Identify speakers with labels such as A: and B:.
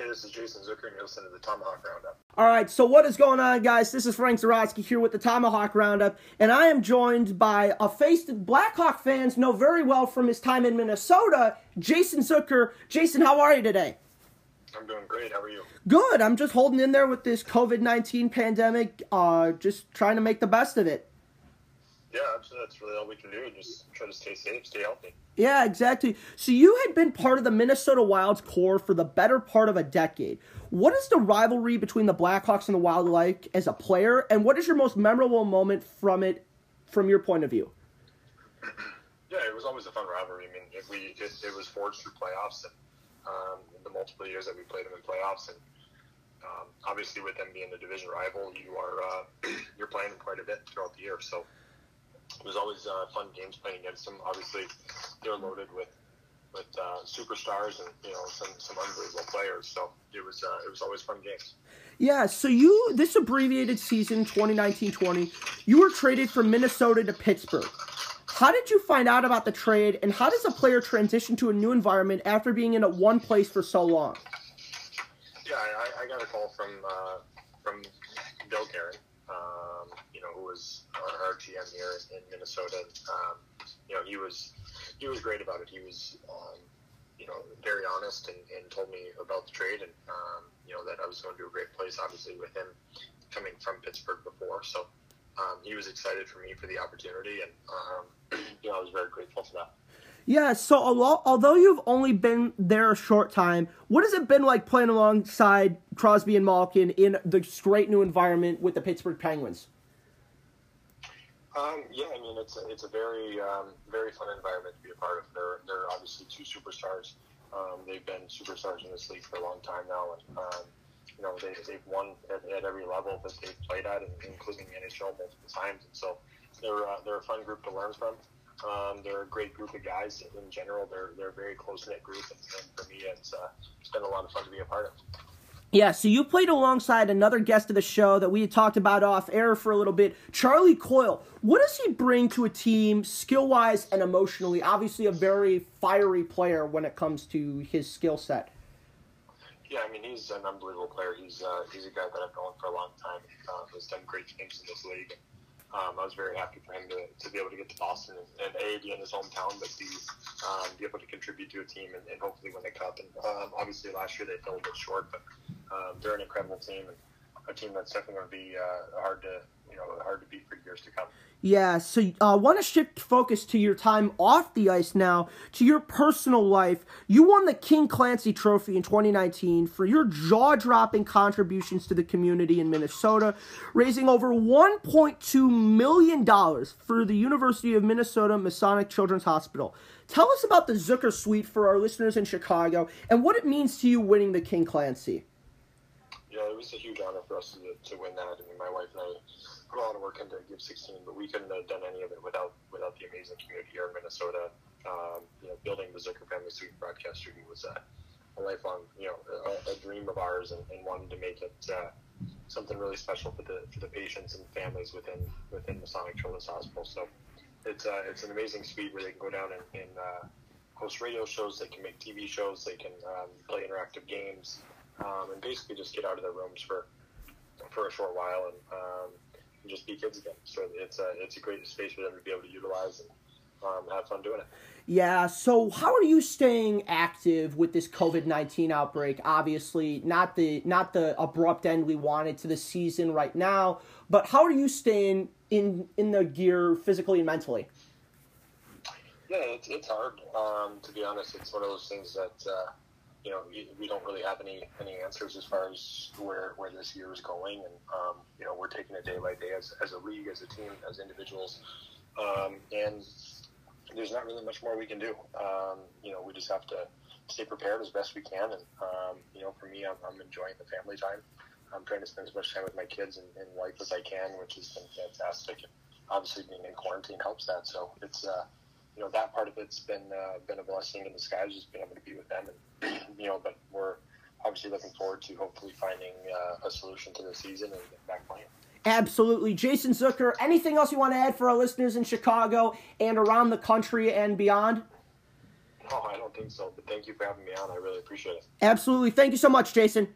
A: Hey, this is Jason Zucker, and you're listening to the Tomahawk Roundup.
B: All right, so what is going on, guys? This is Frank Zarotsky here with the Tomahawk Roundup, and I am joined by a face that Blackhawk fans know very well from his time in Minnesota, Jason Zucker. Jason, how are you today?
A: I'm doing great. How are you?
B: Good. I'm just holding in there with this COVID 19 pandemic, uh, just trying to make the best of it.
A: Yeah, that's, that's really all we can do. Just try to stay safe, stay healthy.
B: Yeah, exactly. So you had been part of the Minnesota Wild's core for the better part of a decade. What is the rivalry between the Blackhawks and the Wild like as a player, and what is your most memorable moment from it, from your point of view?
A: Yeah, it was always a fun rivalry. I mean, if we it, it was forged through playoffs and um, the multiple years that we played them in playoffs, and um, obviously with them being a division rival, you are uh, you're playing quite a bit throughout the year. So it was always uh, fun games playing against them. Obviously, they're loaded with with uh, superstars and you know some some unbelievable players. So it was uh, it was always fun games.
B: Yeah, so you this abbreviated season 2019-20, you were traded from Minnesota to Pittsburgh. How did you find out about the trade, and how does a player transition to a new environment after being in a one place for so long?
A: Yeah, I, I got a call from uh, from Bill Guerin, um, you know, who was our, our GM here in Minnesota. Um, you know, he was he was great about it. He was um, you know very honest and, and told me about the trade and um, you know that I was going to a great place. Obviously, with him coming from Pittsburgh before, so um, he was excited for me for the opportunity, and um, you know I was very grateful for that.
B: Yeah, so although you've only been there a short time, what has it been like playing alongside Crosby and Malkin in this great new environment with the Pittsburgh Penguins?
A: Um, yeah, I mean it's a, it's a very um, very fun environment to be a part of. They're they're obviously two superstars. Um, they've been superstars in this league for a long time now, and um, you know they they've won at, at every level that they've played at, including the NHL multiple times. And so they're uh, they're a fun group to learn from. Um, they're a great group of guys in general. They're they're a very close knit group, and, and, for me, it's uh, it's been a lot of fun to be a part of.
B: Yeah, so you played alongside another guest of the show that we had talked about off air for a little bit, Charlie Coyle. What does he bring to a team, skill wise and emotionally? Obviously, a very fiery player when it comes to his skill set.
A: Yeah, I mean he's an unbelievable player. He's uh, he's a guy that I've known for a long time. Uh, has done great things in this league um, I was very happy for him to, to be able to get to Boston and, and A, be in his hometown, but B, um, be able to contribute to a team and, and hopefully win the cup. And um, obviously last year they fell a bit short, but um, they're an incredible team and a team that's definitely going to be uh, hard to you know hard to beat for years to come.
B: Yeah, so I uh, want to shift focus to your time off the ice now, to your personal life. You won the King Clancy Trophy in 2019 for your jaw dropping contributions to the community in Minnesota, raising over $1.2 million for the University of Minnesota Masonic Children's Hospital. Tell us about the Zucker Suite for our listeners in Chicago and what it means to you winning the King Clancy.
A: Yeah, it was a huge honor for us to, to win that. I mean, my wife and I put a lot of work into Give 16, but we couldn't have done any of it without without the amazing community here in Minnesota. Um, you know, building the Zucker Family Suite broadcast studio was a, a lifelong, you know, a, a dream of ours, and, and wanting to make it uh, something really special for the for the patients and families within within Masonic Children's Hospital. So it's uh, it's an amazing suite where they can go down and, and uh, host radio shows, they can make TV shows, they can um, play interactive games, um, and basically just get out of their rooms for for a short while and um, and just be kids again. So it's a it's a great space for them to be able to utilize and um, have fun doing it.
B: Yeah. So how are you staying active with this COVID nineteen outbreak? Obviously, not the not the abrupt end we wanted to the season right now, but how are you staying in in the gear physically and mentally?
A: Yeah, it's it's hard. Um, to be honest, it's one of those things that. Uh, you know, we don't really have any any answers as far as where where this year is going, and um, you know, we're taking it day by day as as a league, as a team, as individuals, um, and there's not really much more we can do. Um, you know, we just have to stay prepared as best we can, and um, you know, for me, I'm, I'm enjoying the family time. I'm trying to spend as much time with my kids and, and wife as I can, which has been fantastic. And obviously, being in quarantine helps that. So it's uh, you know that part of it's been uh, been a blessing in disguise, just being able to be with them, and you know. But we're obviously looking forward to hopefully finding uh, a solution to the season and get back playing.
B: Absolutely, Jason Zucker. Anything else you want to add for our listeners in Chicago and around the country and beyond?
A: Oh, I don't think so. But thank you for having me on. I really appreciate it.
B: Absolutely. Thank you so much, Jason.